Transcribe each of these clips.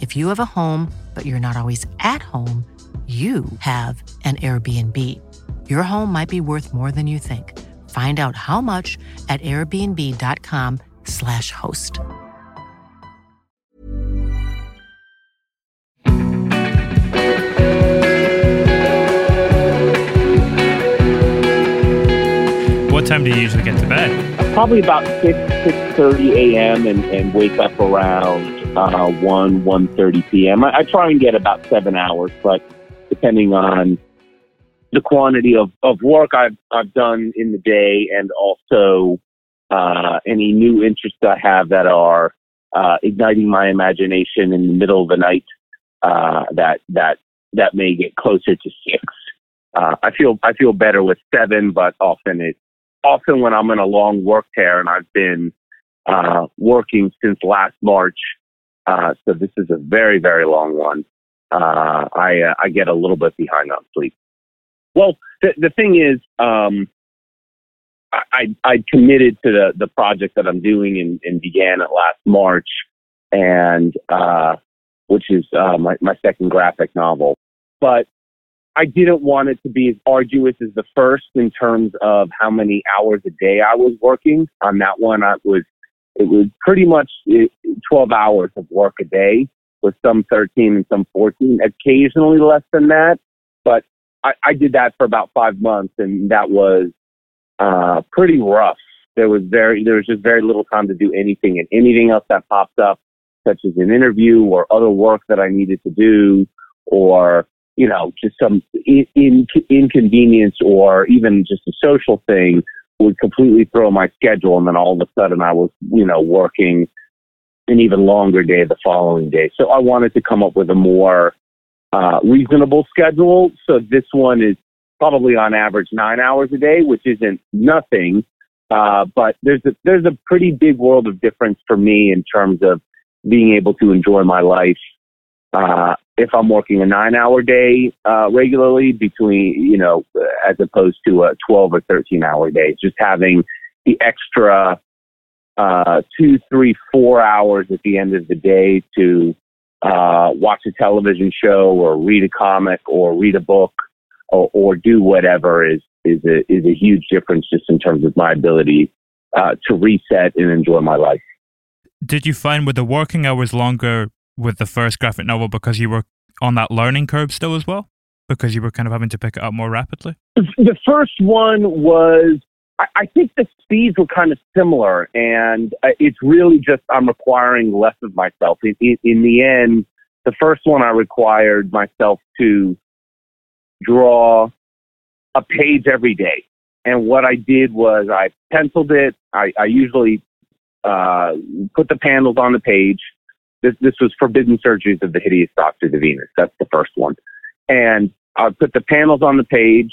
If you have a home, but you're not always at home, you have an Airbnb. Your home might be worth more than you think. Find out how much at airbnb.com/slash host. What time do you usually get to bed? Probably about 6, 6.30 a.m. And, and wake up around uh, 1, 1.30 p.m. I, I try and get about seven hours, but depending on the quantity of, of work I've, I've done in the day and also uh, any new interests I have that are uh, igniting my imagination in the middle of the night uh, that that that may get closer to six. Uh, I feel I feel better with seven, but often it often when I'm in a long work tear and I've been uh, working since last March, uh, so this is a very very long one. Uh, I uh, I get a little bit behind on sleep. Well, the the thing is, um, I I committed to the the project that I'm doing and, and began it last March, and uh, which is uh, my my second graphic novel, but I didn't want it to be as arduous as the first in terms of how many hours a day I was working. On that one, I was it was pretty much uh, 12 hours of work a day with some 13 and some 14, occasionally less than that. But I, I did that for about five months, and that was uh, pretty rough. There was very there was just very little time to do anything, and anything else that popped up, such as an interview or other work that I needed to do, or you know just some in, in, inconvenience or even just a social thing would completely throw my schedule, and then all of a sudden I was you know working an even longer day the following day. So I wanted to come up with a more uh, reasonable schedule. So this one is probably on average nine hours a day, which isn't nothing. Uh, but there's a, there's a pretty big world of difference for me in terms of being able to enjoy my life. Uh, if I'm working a nine hour day, uh, regularly between, you know, as opposed to a 12 or 13 hour day, just having the extra uh, two, three, four hours at the end of the day to uh, watch a television show or read a comic or read a book or, or do whatever is is a is a huge difference just in terms of my ability uh, to reset and enjoy my life. Did you find with the working hours longer with the first graphic novel because you were on that learning curve still as well? Because you were kind of having to pick it up more rapidly? The first one was I, think the speeds were kind of similar, and uh, it's really just I'm requiring less of myself. In the end, the first one I required myself to draw a page every day. And what I did was I penciled it. I, I usually uh, put the panels on the page. This, this was Forbidden Surgeries of the Hideous Doctor Divinus. That's the first one. And I would put the panels on the page.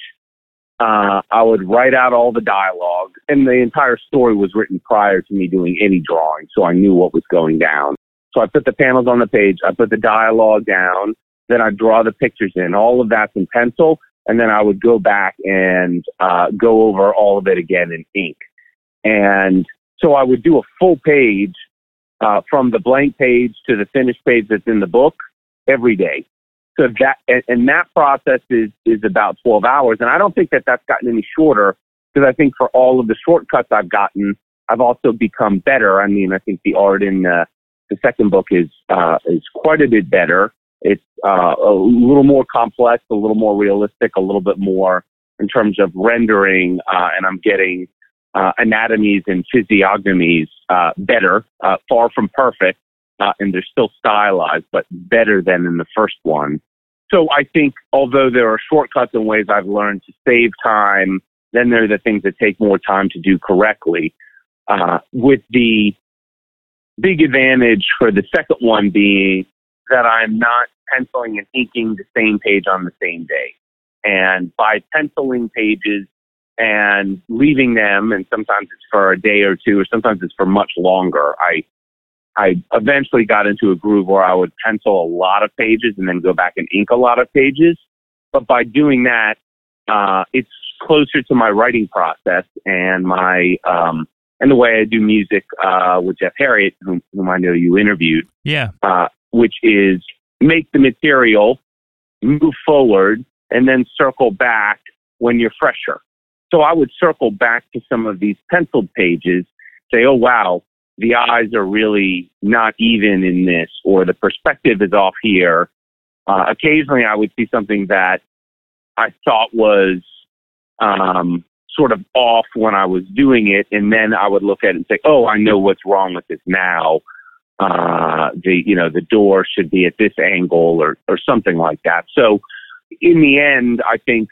Uh, I would write out all the dialogue, and the entire story was written prior to me doing any drawing, so I knew what was going down. So I put the panels on the page, I put the dialogue down, then I'd draw the pictures in. All of that's in pencil, and then I would go back and uh, go over all of it again in ink. And so I would do a full page uh, from the blank page to the finished page that's in the book every day. So that and, and that process is is about 12 hours, and I don't think that that's gotten any shorter because I think for all of the shortcuts I've gotten, I've also become better. I mean, I think the art in uh, the second book is uh, is quite a bit better. It's uh, a little more complex, a little more realistic, a little bit more in terms of rendering, uh, and I'm getting uh, anatomies and physiognomies uh, better, uh, far from perfect, uh, and they're still stylized, but better than in the first one. So I think although there are shortcuts and ways I've learned to save time, then there are the things that take more time to do correctly. Uh, with the big advantage for the second one being that I'm not penciling and inking the same page on the same day. And by penciling pages and leaving them, and sometimes it's for a day or two, or sometimes it's for much longer, I I eventually got into a groove where I would pencil a lot of pages and then go back and ink a lot of pages. But by doing that, uh, it's closer to my writing process and my um, and the way I do music uh, with Jeff Herriott, whom, whom I know you interviewed. Yeah. Uh, which is make the material, move forward, and then circle back when you're fresher. So I would circle back to some of these penciled pages, say, oh, wow, the eyes are really not even in this, or the perspective is off here. Uh, occasionally I would see something that I thought was um, sort of off when I was doing it, and then I would look at it and say, "Oh, I know what's wrong with this now." Uh, the you know the door should be at this angle or or something like that. So in the end, I think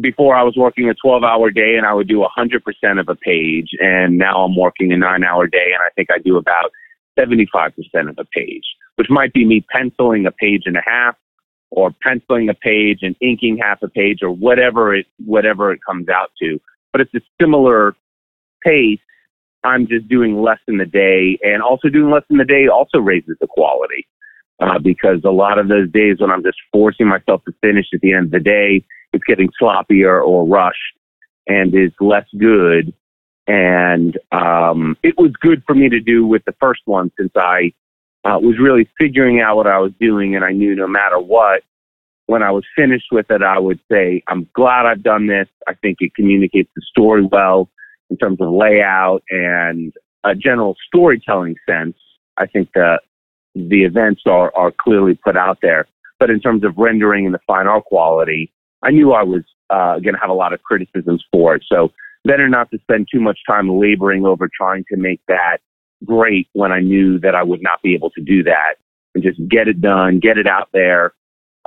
before I was working a 12 hour day and I would do 100% of a page, and now I'm working a nine hour day and I think I do about 75% of a page, which might be me penciling a page and a half or penciling a page and inking half a page or whatever it whatever it comes out to. But it's a similar pace. I'm just doing less in the day, and also doing less in the day also raises the quality uh, because a lot of those days when I'm just forcing myself to finish at the end of the day, it's getting sloppier or rushed and is less good. And um, it was good for me to do with the first one since I uh, was really figuring out what I was doing, and I knew no matter what, when I was finished with it, I would say, I'm glad I've done this. I think it communicates the story well in terms of layout and a general storytelling sense. I think that the events are, are clearly put out there. But in terms of rendering and the fine art quality, I knew I was uh, going to have a lot of criticisms for it. So better not to spend too much time laboring over trying to make that great when I knew that I would not be able to do that and just get it done, get it out there,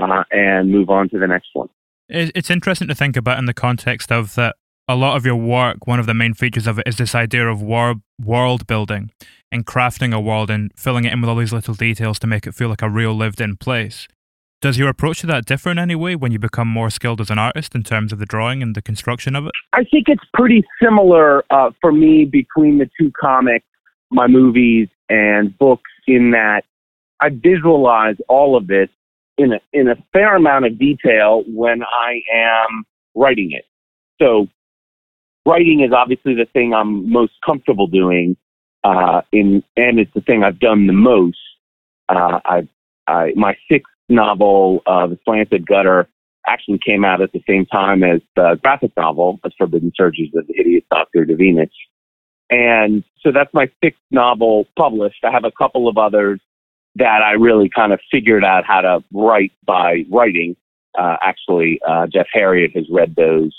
uh, and move on to the next one. It's interesting to think about in the context of that a lot of your work, one of the main features of it is this idea of war- world building and crafting a world and filling it in with all these little details to make it feel like a real lived in place. Does your approach to that differ in any way when you become more skilled as an artist in terms of the drawing and the construction of it? I think it's pretty similar uh, for me between the two comics my movies and books in that I visualize all of this in a, in a fair amount of detail when I am writing it. So writing is obviously the thing I'm most comfortable doing, uh, in, and it's the thing I've done the most. Uh, I, I, my sixth novel, uh, The Slanted Gutter, actually came out at the same time as the graphic novel, As Forbidden Surgeries of the Hideous Doctor Divinus. And so that's my sixth novel published. I have a couple of others that I really kind of figured out how to write by writing. Uh, actually, uh, Jeff Herriott has read those,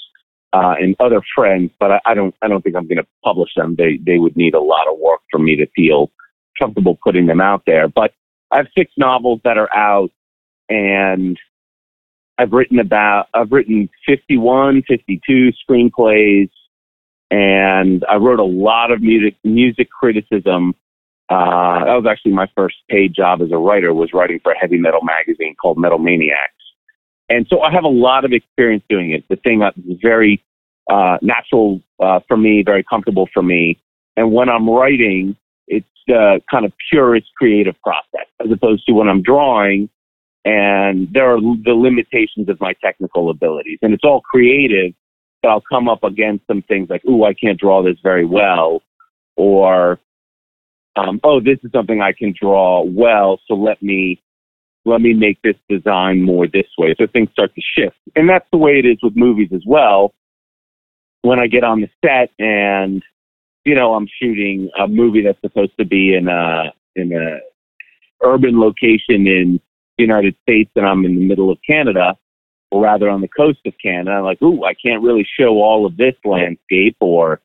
uh, and other friends, but I, I don't, I don't think I'm going to publish them. They, they would need a lot of work for me to feel comfortable putting them out there. But I have six novels that are out, and I've written about, I've written 51, 52 screenplays, and I wrote a lot of music music criticism. Uh, that was actually my first paid job as a writer was writing for a heavy metal magazine called Metal Maniacs. And so I have a lot of experience doing it. The thing that is very uh, natural uh, for me, very comfortable for me. And when I'm writing, it's the kind of purest creative process, as opposed to when I'm drawing. And there are the limitations of my technical abilities. And it's all creative, but I'll come up against some things like, "Ooh, I can't draw this very well," or um, "Oh, this is something I can draw well, so let me let me make this design more this way." So things start to shift, and that's the way it is with movies as well. When I get on the set and you know I'm shooting a movie that's supposed to be in a in a urban location in United States and I'm in the middle of Canada, or rather on the coast of Canada. I'm like, ooh, I can't really show all of this landscape, or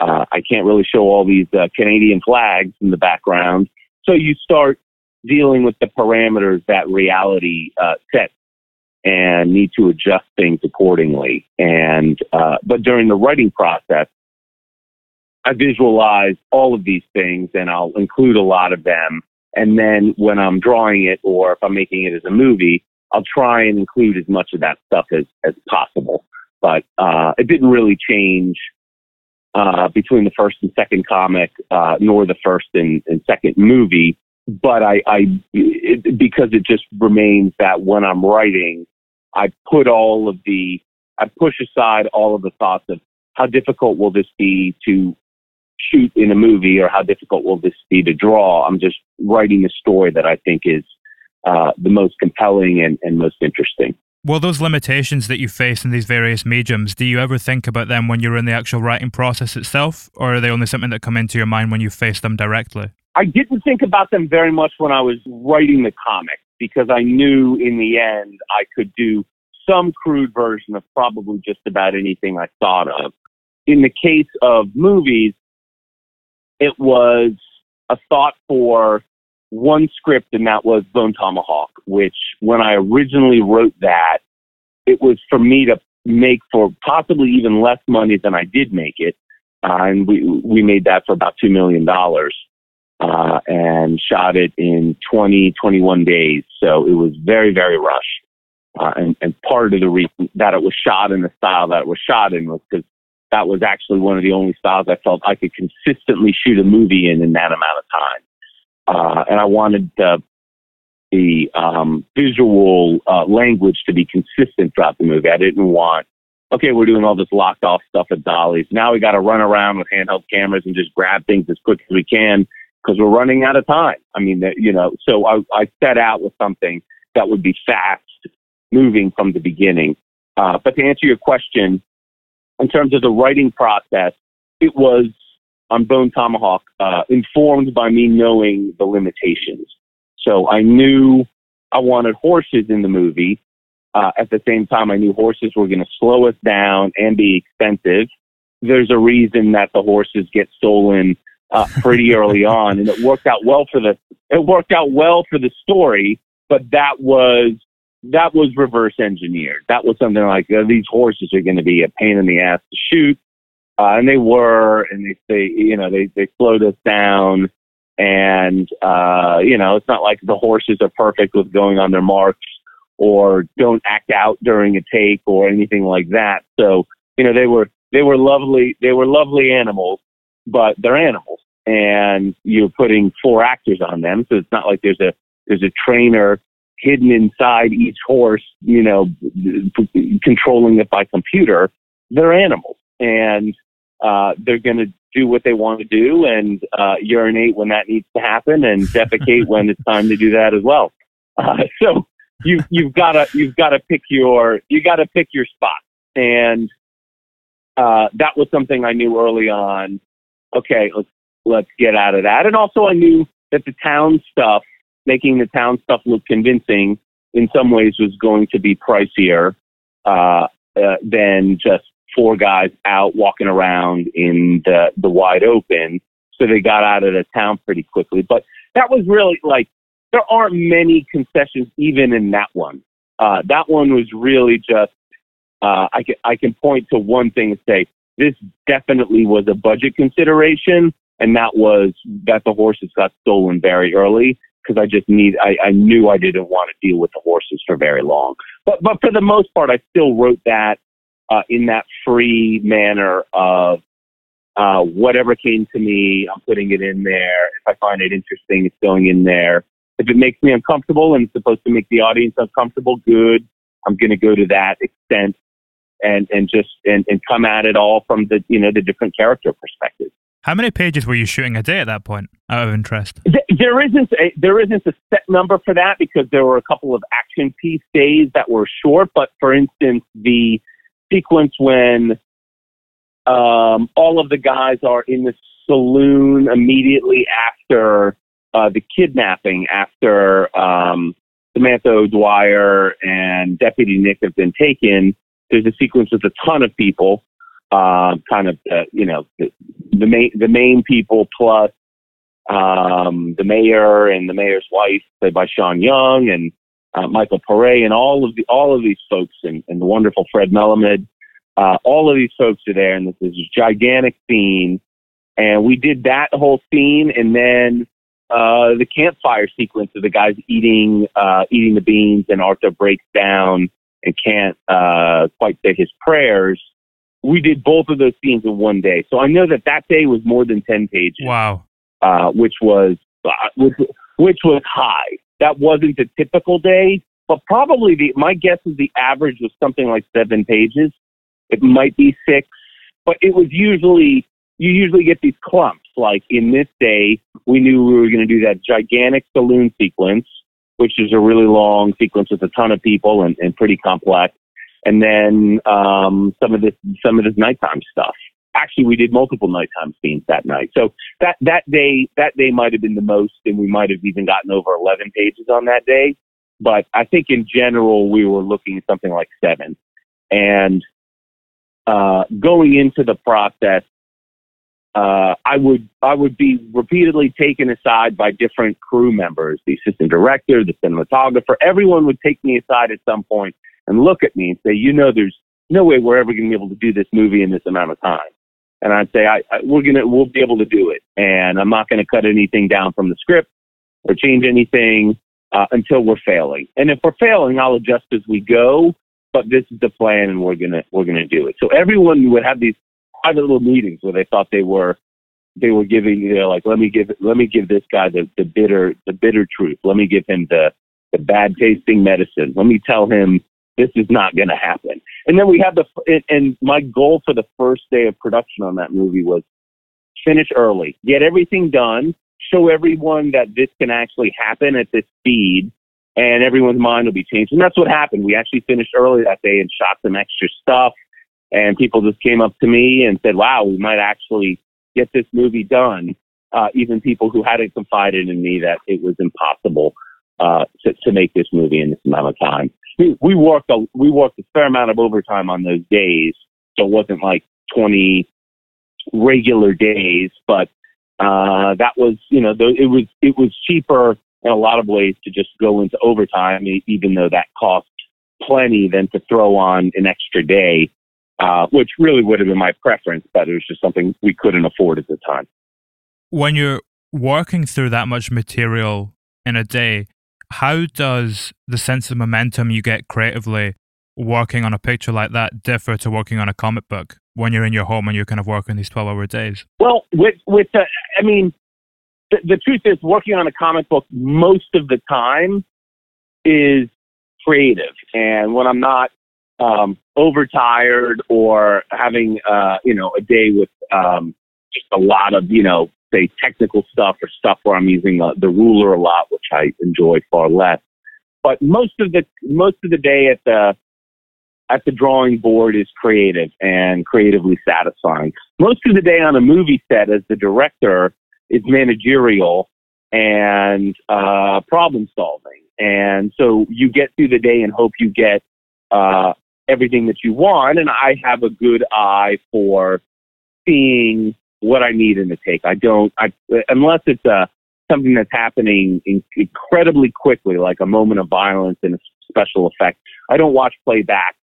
uh, I can't really show all these uh, Canadian flags in the background. So you start dealing with the parameters that reality uh, sets and need to adjust things accordingly. And uh, but during the writing process, I visualize all of these things, and I'll include a lot of them and then when I'm drawing it or if I'm making it as a movie, I'll try and include as much of that stuff as, as possible. But uh, it didn't really change uh, between the first and second comic, uh, nor the first and, and second movie. But I, I it, because it just remains that when I'm writing, I put all of the, I push aside all of the thoughts of how difficult will this be to shoot in a movie or how difficult will this be to draw. I'm just writing a story that I think is uh, the most compelling and, and most interesting. Well, those limitations that you face in these various mediums, do you ever think about them when you're in the actual writing process itself, or are they only something that come into your mind when you face them directly? I didn't think about them very much when I was writing the comic because I knew in the end I could do some crude version of probably just about anything I thought of. In the case of movies, it was a thought for one script, and that was Bone Tomahawk, which when I originally wrote that, it was for me to make for possibly even less money than I did make it. Uh, and we, we made that for about $2 million. Uh, and shot it in 20, 21 days. So it was very, very rushed. Uh, and, and part of the reason that it was shot in the style that it was shot in was because that was actually one of the only styles I felt I could consistently shoot a movie in in that amount of time. Uh, and I wanted the, the um, visual uh, language to be consistent throughout the movie. I didn't want, okay, we're doing all this locked off stuff at Dolly's. Now we got to run around with handheld cameras and just grab things as quick as we can because we're running out of time. I mean, you know, so I, I set out with something that would be fast moving from the beginning. Uh, but to answer your question, in terms of the writing process, it was on Bone Tomahawk, uh, informed by me knowing the limitations. So I knew I wanted horses in the movie. Uh, at the same time, I knew horses were going to slow us down and be expensive. There's a reason that the horses get stolen uh, pretty early on, and it worked out well for the it worked out well for the story. But that was that was reverse engineered. That was something like uh, these horses are going to be a pain in the ass to shoot, uh, and they were, and they they you know they they slowed us down, and uh, you know it's not like the horses are perfect with going on their marks or don't act out during a take or anything like that. So you know they were they were lovely they were lovely animals, but they're animals, and you're putting four actors on them, so it's not like there's a there's a trainer hidden inside each horse, you know, controlling it by computer, they're animals and uh, they're going to do what they want to do and uh, urinate when that needs to happen and defecate when it's time to do that as well. Uh, so you you've got to you've got to pick your you got to pick your spot and uh, that was something I knew early on. Okay, let's let's get out of that. And also I knew that the town stuff making the town stuff look convincing in some ways was going to be pricier uh, uh, than just four guys out walking around in the, the wide open. So they got out of the town pretty quickly. But that was really like, there aren't many concessions even in that one. Uh, that one was really just, uh, I, can, I can point to one thing and say, this definitely was a budget consideration, and that was that the horses got stolen very early because I just need I, I knew I didn't want to deal with the horses for very long. But but for the most part, I still wrote that uh, in that free manner of uh, whatever came to me, I'm putting it in there. If I find it interesting, it's going in there. if it makes me uncomfortable and it's supposed to make the audience uncomfortable, good. I'm going to go to that extent and, and just, and, and come at it all from the, you know, the different character perspectives. How many pages were you shooting a day at that point, out of interest? There isn't a, there isn't a set number for that because there were a couple of action piece days that were short. But for instance, the sequence when um, all of the guys are in the saloon immediately after uh, the kidnapping, after um, Samantha O'Dwyer and Deputy Nick have been taken. There's a sequence with a ton of people uh, kind of uh, you know the, the main the main people plus um, the mayor and the mayor's wife, played by Sean Young and uh, Michael Paré, and all of the all of these folks, and, and the wonderful Fred Melamed. Uh, all of these folks are there, and this is a gigantic scene. And we did that whole scene, and then uh, the campfire sequence of the guys eating uh, eating the beans, and Arthur breaks down and can't uh, quite say his prayers we did both of those scenes in one day. So I know that that day was more than 10 pages. Wow. Uh, which was, uh, which, which was high. That wasn't a typical day, but probably the, my guess is the average was something like seven pages. It might be six, but it was usually, you usually get these clumps. Like in this day, we knew we were going to do that gigantic saloon sequence, which is a really long sequence with a ton of people and, and pretty complex and then um, some of this some of this nighttime stuff. Actually, we did multiple nighttime scenes that night. So that that day that day might have been the most, and we might have even gotten over eleven pages on that day. But I think in general we were looking at something like seven. And uh, going into the process, uh, I would I would be repeatedly taken aside by different crew members, the assistant director, the cinematographer. Everyone would take me aside at some point and look at me and say, you know, there's no way we're ever going to be able to do this movie in this amount of time. And I'd say, I, I we're gonna, we'll be able to do it, and I'm not going to cut anything down from the script or change anything uh, until we're failing. And if we're failing, I'll adjust as we go. But this is the plan, and we're gonna we're gonna do it. So everyone would have these private little meetings where they thought they were they were giving you know like let me give let me give this guy the the bitter the bitter truth. Let me give him the the bad tasting medicine. Let me tell him this is not going to happen. And then we had the, and my goal for the first day of production on that movie was finish early, get everything done, show everyone that this can actually happen at this speed, and everyone's mind will be changed. And that's what happened. We actually finished early that day and shot some extra stuff. And people just came up to me and said, wow, we might actually get this movie done. Uh, even people who hadn't confided in me that it was impossible uh, to, to make this movie in this amount of time we, worked a we worked a fair amount of overtime on those days, so it wasn't like twenty regular days, but uh, that was you know it was it was cheaper in a lot of ways to just go into overtime, even though that cost plenty than to throw on an extra day, uh, which really would have been my preference, but it was just something we couldn't afford at the time. When you're working through that much material in a day, how does the sense of momentum you get creatively working on a picture like that differ to working on a comic book when you're in your home and you're kind of working these 12 hour days? Well, with, with the, I mean, the, the truth is working on a comic book most of the time is creative. And when I'm not um, overtired or having, uh, you know, a day with um, just a lot of, you know, say technical stuff or stuff where I'm using uh, the ruler a lot, which I enjoy far less. But most of the most of the day at the at the drawing board is creative and creatively satisfying. Most of the day on a movie set as the director is managerial and uh, problem solving. And so you get through the day and hope you get uh, everything that you want. And I have a good eye for seeing what I need in a take. I don't, I, unless it's uh, something that's happening in, incredibly quickly, like a moment of violence and a special effect. I don't watch playback.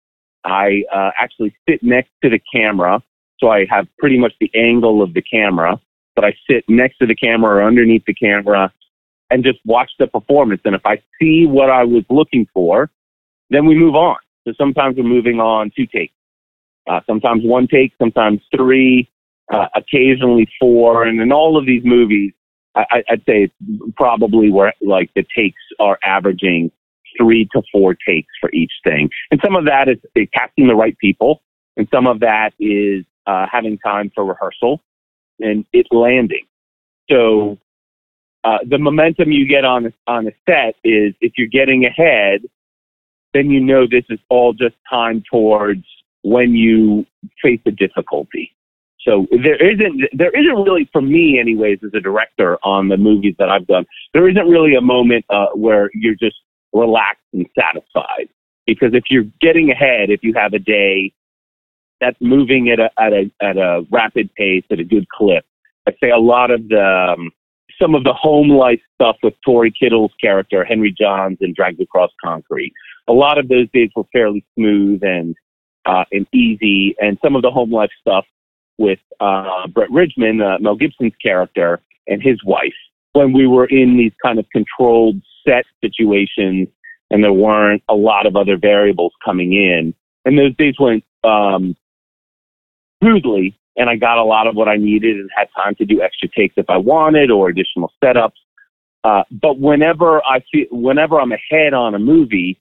I uh, actually sit next to the camera, so I have pretty much the angle of the camera, but I sit next to the camera or underneath the camera and just watch the performance. And if I see what I was looking for, then we move on. So sometimes we're moving on two takes, uh, sometimes one take, sometimes three, uh, occasionally four. And in all of these movies, I, I'd say probably where like the takes are averaging three to four takes for each thing. And some of that is, is casting the right people, and some of that is uh, having time for rehearsal and it landing. So uh, the momentum you get on on a set is if you're getting ahead, then you know this is all just time towards when you face a difficulty. So there isn't there isn't really for me anyways as a director on the movies that I've done. There isn't really a moment uh, where you're just relaxed and satisfied because if you're getting ahead, if you have a day that's moving at a at a at a rapid pace at a good clip, I'd say a lot of the um, some of the home life stuff with Tory Kittles' character Henry Johns and Dragged Across Concrete. A lot of those days were fairly smooth and uh, and easy, and some of the home life stuff with uh, Brett Ridgeman, uh, Mel Gibson's character, and his wife when we were in these kind of controlled set situations and there weren't a lot of other variables coming in. And those days went um, smoothly, and I got a lot of what I needed and had time to do extra takes if I wanted or additional setups. Uh, but whenever I feel, whenever I'm ahead on a movie,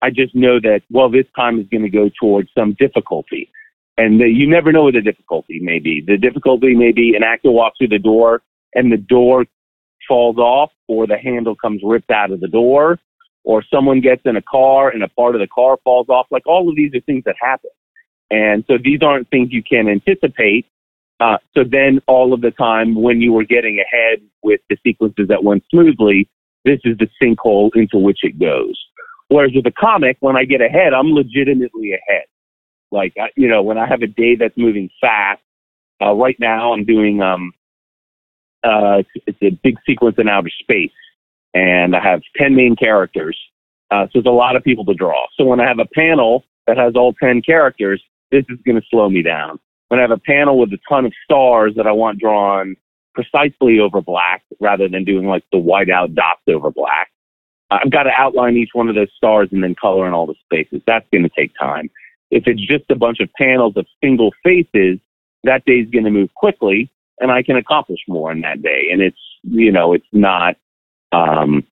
I just know that well, this time is going to go towards some difficulty and the, you never know what the difficulty may be. The difficulty may be an actor walks through the door and the door falls off, or the handle comes ripped out of the door, or someone gets in a car and a part of the car falls off. Like all of these are things that happen. And so these aren't things you can anticipate. Uh, so then all of the time when you were getting ahead with the sequences that went smoothly, this is the sinkhole into which it goes. Whereas with a comic, when I get ahead, I'm legitimately ahead. Like, you know, when I have a day that's moving fast, uh, right now I'm doing, um, uh, it's a big sequence in outer space and I have 10 main characters. Uh, so there's a lot of people to draw. So when I have a panel that has all 10 characters, this is going to slow me down. When I have a panel with a ton of stars that I want drawn precisely over black rather than doing like the white out dots over black, I've got to outline each one of those stars and then color in all the spaces. That's going to take time. If it's just a bunch of panels of single faces, that day's going to move quickly and I can accomplish more in that day. And it's, you know, it's not, um,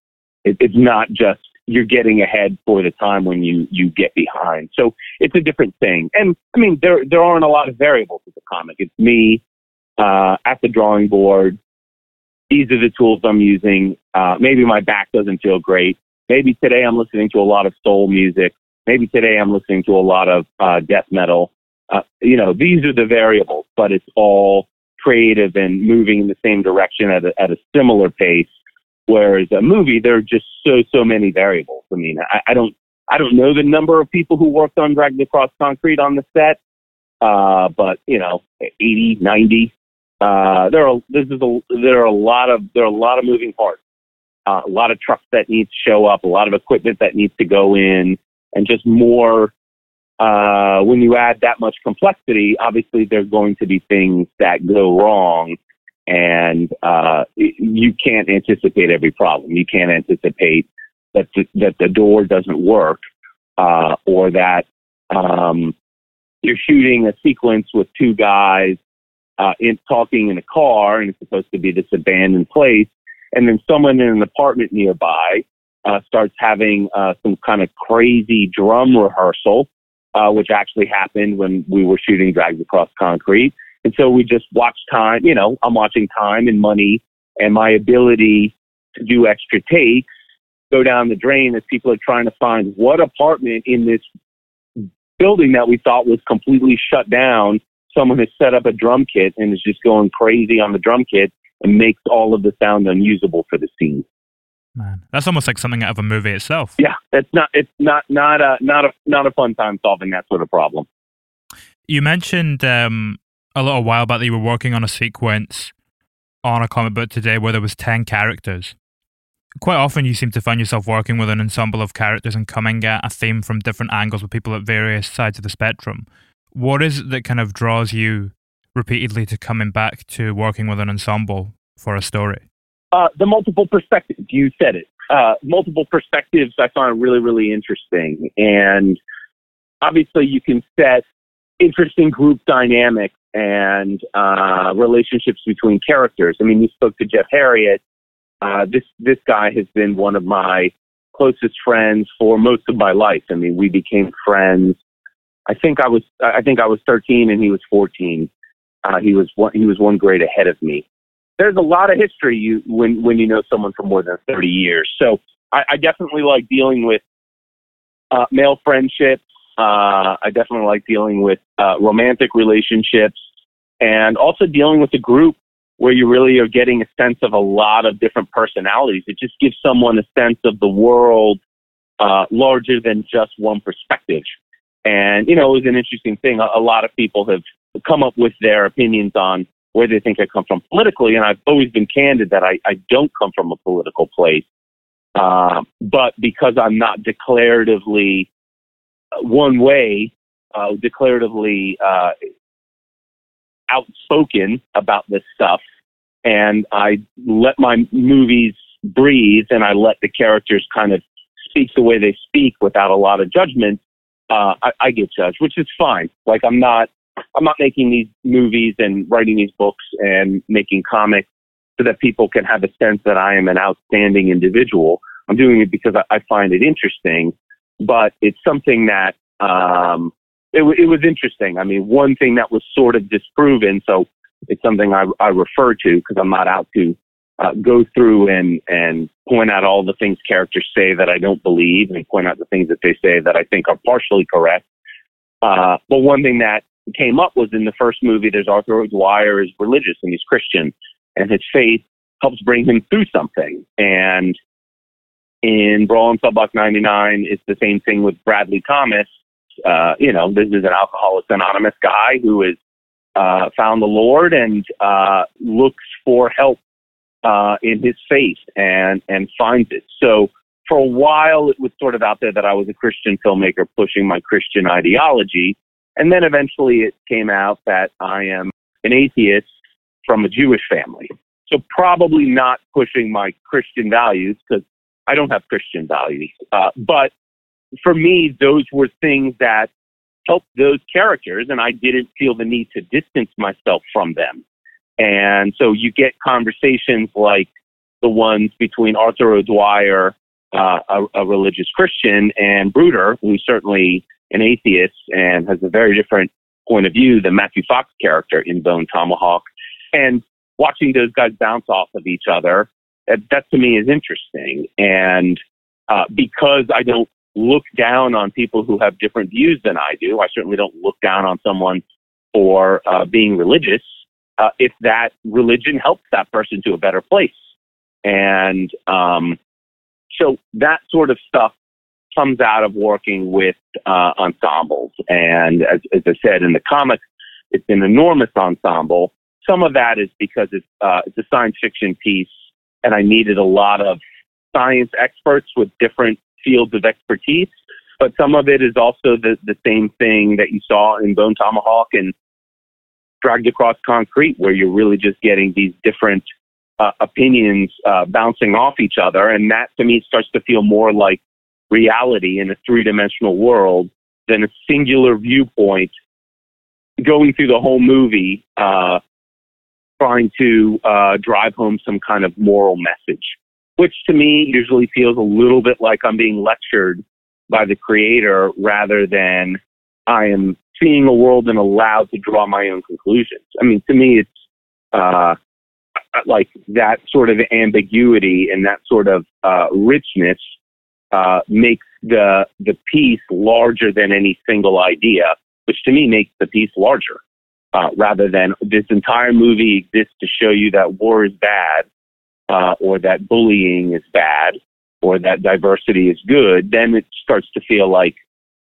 it, it's not just you're getting ahead for the time when you, you get behind. So it's a different thing. And I mean, there, there aren't a lot of variables with the comic. It's me, uh, at the drawing board. These are the tools I'm using. Uh, maybe my back doesn't feel great. Maybe today I'm listening to a lot of soul music. Maybe today I'm listening to a lot of uh, death metal. Uh, you know, these are the variables, but it's all creative and moving in the same direction at a, at a similar pace. Whereas a movie, there are just so so many variables. I mean, I, I don't I don't know the number of people who worked on Dragged Across Concrete on the set, uh, but you know, 80, 90. Uh, there are this is a there are a lot of there are a lot of moving parts. Uh, a lot of trucks that need to show up, a lot of equipment that needs to go in, and just more. Uh, when you add that much complexity, obviously there's going to be things that go wrong, and uh, you can't anticipate every problem. You can't anticipate that the, that the door doesn't work, uh, or that um, you're shooting a sequence with two guys uh, in talking in a car, and it's supposed to be this abandoned place, and then someone in an apartment nearby uh, starts having uh, some kind of crazy drum rehearsal, uh, which actually happened when we were shooting Dragged Across Concrete. And so we just watch time, you know, I'm watching time and money and my ability to do extra takes go down the drain as people are trying to find what apartment in this building that we thought was completely shut down. Someone has set up a drum kit and is just going crazy on the drum kit and makes all of the sound unusable for the scene. Man, that's almost like something out of a movie itself. Yeah, it's not. It's not not a not a not a fun time solving that sort of problem. You mentioned um, a little while back that you were working on a sequence on a comic book today where there was ten characters. Quite often, you seem to find yourself working with an ensemble of characters and coming at a theme from different angles with people at various sides of the spectrum. What is it that kind of draws you repeatedly to coming back to working with an ensemble for a story? Uh, the multiple perspectives. You said it. Uh, multiple perspectives I find really, really interesting. And obviously, you can set interesting group dynamics and uh, relationships between characters. I mean, you spoke to Jeff Herriott. Uh, this this guy has been one of my closest friends for most of my life. I mean, we became friends. I think I was I think I was 13 and he was 14. Uh, he was one, he was one grade ahead of me. There's a lot of history you when when you know someone for more than 30 years. So I, I definitely like dealing with uh, male friendships. Uh, I definitely like dealing with uh, romantic relationships and also dealing with a group where you really are getting a sense of a lot of different personalities. It just gives someone a sense of the world uh, larger than just one perspective. And, you know, it was an interesting thing. A, a lot of people have come up with their opinions on where they think I come from politically. And I've always been candid that I, I don't come from a political place. Uh, but because I'm not declaratively one way, uh, declaratively uh, outspoken about this stuff, and I let my movies breathe, and I let the characters kind of speak the way they speak without a lot of judgment. Uh, I, I get judged, which is fine. Like I'm not, I'm not making these movies and writing these books and making comics so that people can have a sense that I am an outstanding individual. I'm doing it because I, find it interesting, but it's something that um, it, it was interesting. I mean, one thing that was sort of disproven, so it's something I, I refer to because I'm not out to uh, go through and and point out all the things characters say that I don't believe, and point out the things that they say that I think are partially correct. Uh, but one thing that came up was in the first movie, there's Arthur Dwyer is religious and he's Christian, and his faith helps bring him through something. And in Brawl in Cell 99, it's the same thing with Bradley Thomas, uh, you know, this is an Alcoholics Anonymous guy who has uh, found the Lord and uh, looks for help uh, in his faith and and finds it. So for a while, it was sort of out there that I was a Christian filmmaker pushing my Christian ideology, and then eventually it came out that I am an atheist from a Jewish family. So probably not pushing my Christian values because I don't have Christian values, uh, but for me, those were things that helped those characters, and I didn't feel the need to distance myself from them. And so you get conversations like the ones between Arthur O'Dwyer, uh, a, a, religious Christian, and Brooder, who's certainly an atheist and has a very different point of view than Matthew Fox character in Bone Tomahawk. And watching those guys bounce off of each other, that, that to me is interesting. And uh, because I don't look down on people who have different views than I do. I certainly don't look down on someone for uh, being religious uh, if that religion helps that person to a better place. And um, so that sort of stuff comes out of working with uh, ensembles. And as, as, I said in the comics, it's an enormous ensemble. Some of that is because it's, uh, it's a science fiction piece, and I needed a lot of science experts with different fields of expertise, but some of it is also the, the same thing that you saw in Bone Tomahawk and Dragged Across Concrete, where you're really just getting these different uh, opinions uh, bouncing off each other. And that to me starts to feel more like reality in a three dimensional world than a singular viewpoint going through the whole movie, uh, trying to uh, drive home some kind of moral message which to me usually feels a little bit like I'm being lectured by the creator rather than I am seeing a world and allowed to draw my own conclusions. I mean, to me, it's uh, like that sort of ambiguity and that sort of uh, richness uh, makes the the piece larger than any single idea, which to me makes the piece larger. Uh, rather than this entire movie exists to show you that war is bad, uh, or that bullying is bad or that diversity is good, then it starts to feel like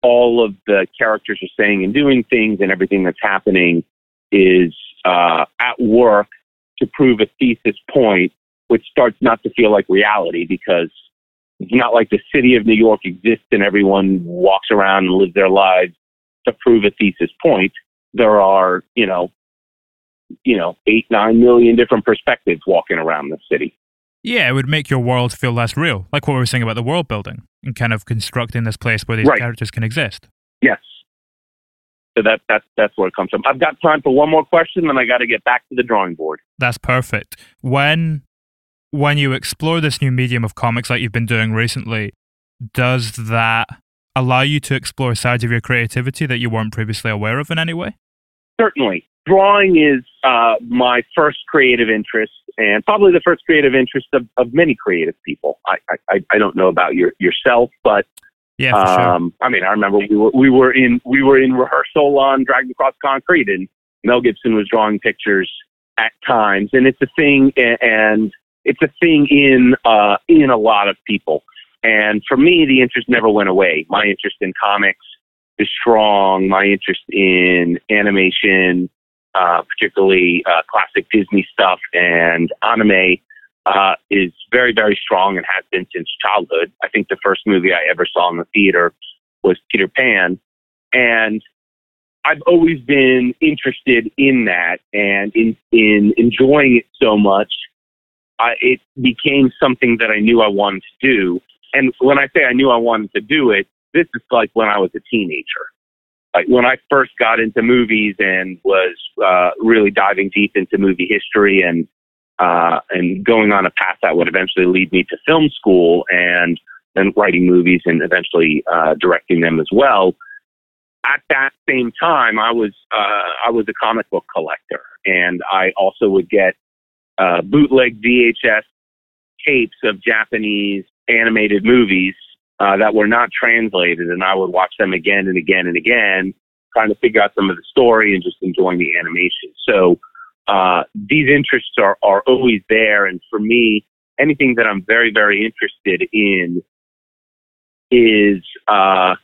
all of the characters are saying and doing things and everything that's happening is uh, at work to prove a thesis point, which starts not to feel like reality because it's not like the city of New York exists and everyone walks around and lives their lives to prove a thesis point. There are, you know, you know, eight, nine million different perspectives walking around the city. Yeah, it would make your world feel less real, like what we were saying about the world building and kind of constructing this place where these right. characters can exist. Yes. so that that's that's where it comes from. I've got time for one more question, then I got to get back to the drawing board. That's perfect. When when you explore this new medium of comics like you've been doing recently, does that allow you to explore sides of your creativity that you weren't previously aware of in any way? Certainly. Drawing is uh, my first creative interest and probably the first creative interest of, of many creative people. I, I, I don't know about your, yourself, but yeah, um, sure. I mean, I remember we were, we were in, we were in rehearsal on Dragged Across Concrete and Mel Gibson was drawing pictures at times and it's a thing and it's a thing in, uh, in a lot of people. And for me, the interest never went away. My interest in comics is strong. My interest in animation, uh, particularly uh, classic Disney stuff and anime, uh, is very, very strong and has been since childhood. I think the first movie I ever saw in the theater was Peter Pan. And I've always been interested in that and in, in enjoying it so much. I, it became something that I knew I wanted to do. And when I say I knew I wanted to do it, this is like when I was a teenager. Like when I first got into movies and was uh, really diving deep into movie history and uh, and going on a path that would eventually lead me to film school and then writing movies and eventually uh, directing them as well. At that same time, I was uh, I was a comic book collector, and I also would get uh, bootleg VHS tapes of Japanese animated movies uh, that were not translated, and I would watch them again and again and again, trying to figure out some of the story and just enjoying the animation. So uh, these interests are are always there, and for me, anything that I'm very very interested in is uh,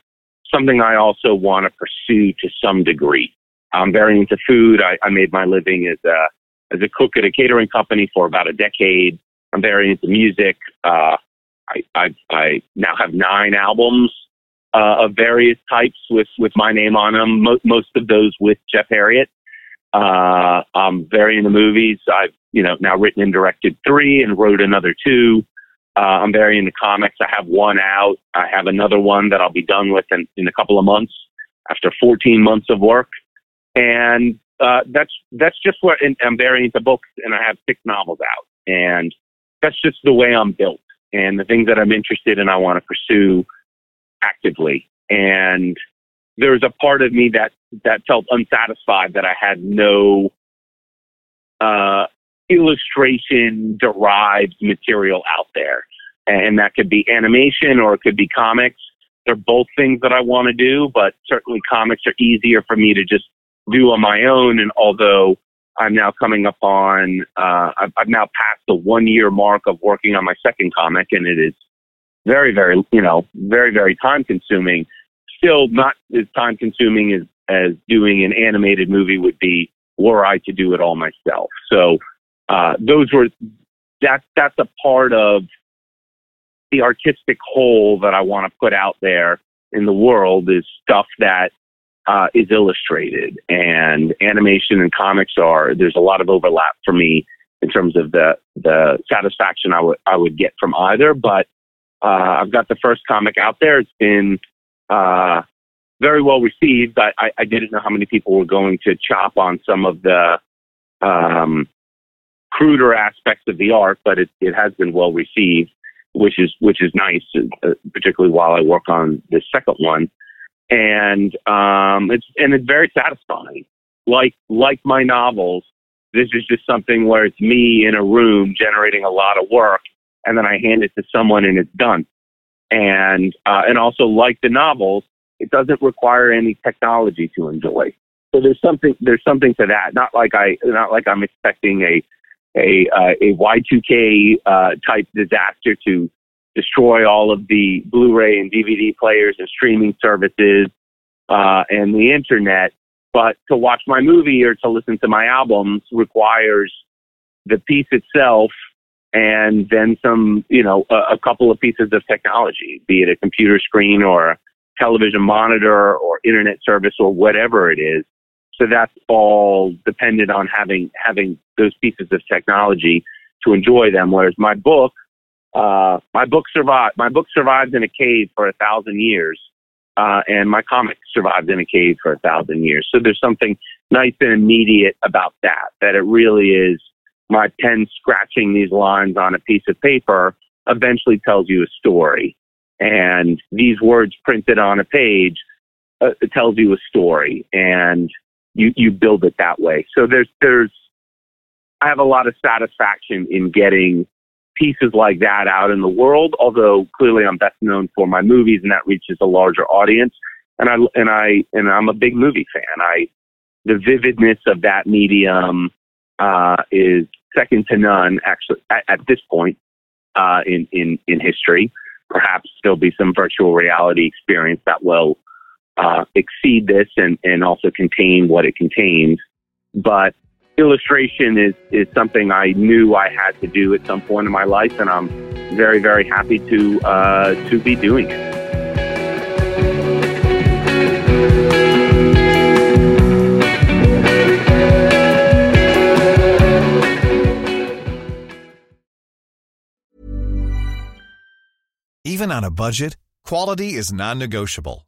something I also want to pursue to some degree. I'm very into food. I, I made my living as a as a cook at a catering company for about a decade. I'm very into music. Uh, I, I, I now have nine albums uh, of various types with, with my name on them. Mo- most of those with Jeff Herriott. Uh, I'm very into movies. I've you know now written and directed three and wrote another two. Uh, I'm very into comics. I have one out. I have another one that I'll be done with in, in a couple of months after 14 months of work. And uh, that's that's just what and I'm very into books, and I have six novels out, and that's just the way I'm built and the things that I'm interested in, I want to pursue actively. And there's a part of me that, that felt unsatisfied that I had no, uh, illustration derived material out there. And that could be animation or it could be comics. They're both things that I want to do, but certainly comics are easier for me to just do on my own. And although I'm now coming up on, uh, I've, I've now passed the one year mark of working on my second comic and it is very, very, you know, very, very time consuming. Still not as time consuming as, as doing an animated movie would be were I to do it all myself. So, uh, those were, that, that's a part of the artistic whole that I want to put out there in the world is stuff that uh, is illustrated, and animation and comics are. There's a lot of overlap for me in terms of the the satisfaction I would I would get from either. But uh, I've got the first comic out there. It's been uh, very well received. I, I, I didn't know how many people were going to chop on some of the um, cruder aspects of the art, but it, it has been well received, which is which is nice, uh, particularly while I work on the second one and um, it's and it's very satisfying. Like like my novels, this is just something where it's me in a room generating a lot of work, and then I hand it to someone and it's done. And uh, and also like the novels, it doesn't require any technology to enjoy. So there's something there's something to that. Not like I not like I'm expecting a a uh, a Y2K uh, type disaster to destroy all of the Blu-ray and DVD players and streaming services uh, and the internet. But to watch my movie or to listen to my albums requires the piece itself and then some, you know, a, a couple of pieces of technology, be it a computer screen or a television monitor or internet service or whatever it is. So that's all dependent on having having those pieces of technology to enjoy them. Whereas my book uh, my book survived. My book survived in a cave for a thousand years, uh, and my comic survived in a cave for a thousand years. So there's something nice and immediate about that. That it really is my pen scratching these lines on a piece of paper eventually tells you a story, and these words printed on a page uh, tells you a story, and you you build it that way. So there's there's I have a lot of satisfaction in getting pieces like that out in the world. Although clearly I'm best known for my movies, and that reaches a larger audience. And I and I and I'm a big movie fan. I the vividness of that medium uh, is second to none. Actually, at, at this point uh, in in in history, perhaps there'll be some virtual reality experience that will uh, exceed this and and also contain what it contains. But illustration is is something I knew I had to do at some point in my life, and I'm very very happy to uh, to be doing it. Even on a budget, quality is non-negotiable.